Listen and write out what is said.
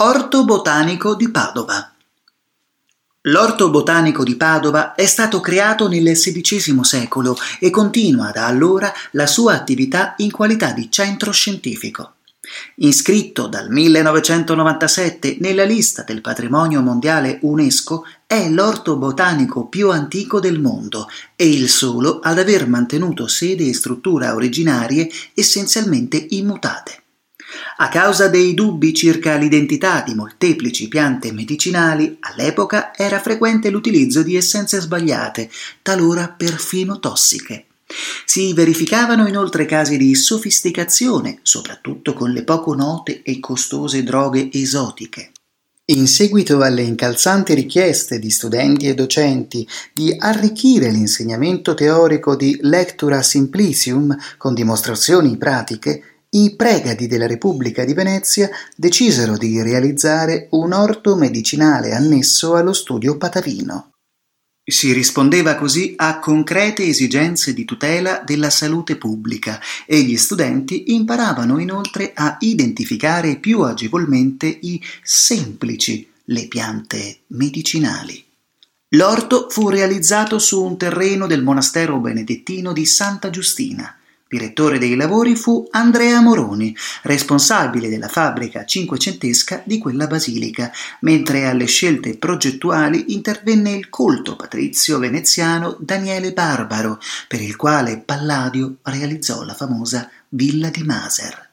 Orto botanico di Padova. L'orto botanico di Padova è stato creato nel XVI secolo e continua da allora la sua attività in qualità di centro scientifico. Iscritto dal 1997 nella lista del patrimonio mondiale UNESCO, è l'orto botanico più antico del mondo e il solo ad aver mantenuto sede e struttura originarie essenzialmente immutate. A causa dei dubbi circa l'identità di molteplici piante medicinali, all'epoca era frequente l'utilizzo di essenze sbagliate, talora perfino tossiche. Si verificavano inoltre casi di sofisticazione, soprattutto con le poco note e costose droghe esotiche. In seguito alle incalzanti richieste di studenti e docenti di arricchire l'insegnamento teorico di Lectura Simplicium con dimostrazioni pratiche, i pregadi della Repubblica di Venezia decisero di realizzare un orto medicinale annesso allo studio patavino. Si rispondeva così a concrete esigenze di tutela della salute pubblica e gli studenti imparavano inoltre a identificare più agevolmente i semplici, le piante medicinali. L'orto fu realizzato su un terreno del monastero benedettino di Santa Giustina. Direttore dei lavori fu Andrea Moroni, responsabile della fabbrica cinquecentesca di quella basilica, mentre alle scelte progettuali intervenne il colto patrizio veneziano Daniele Barbaro, per il quale Palladio realizzò la famosa Villa di Maser.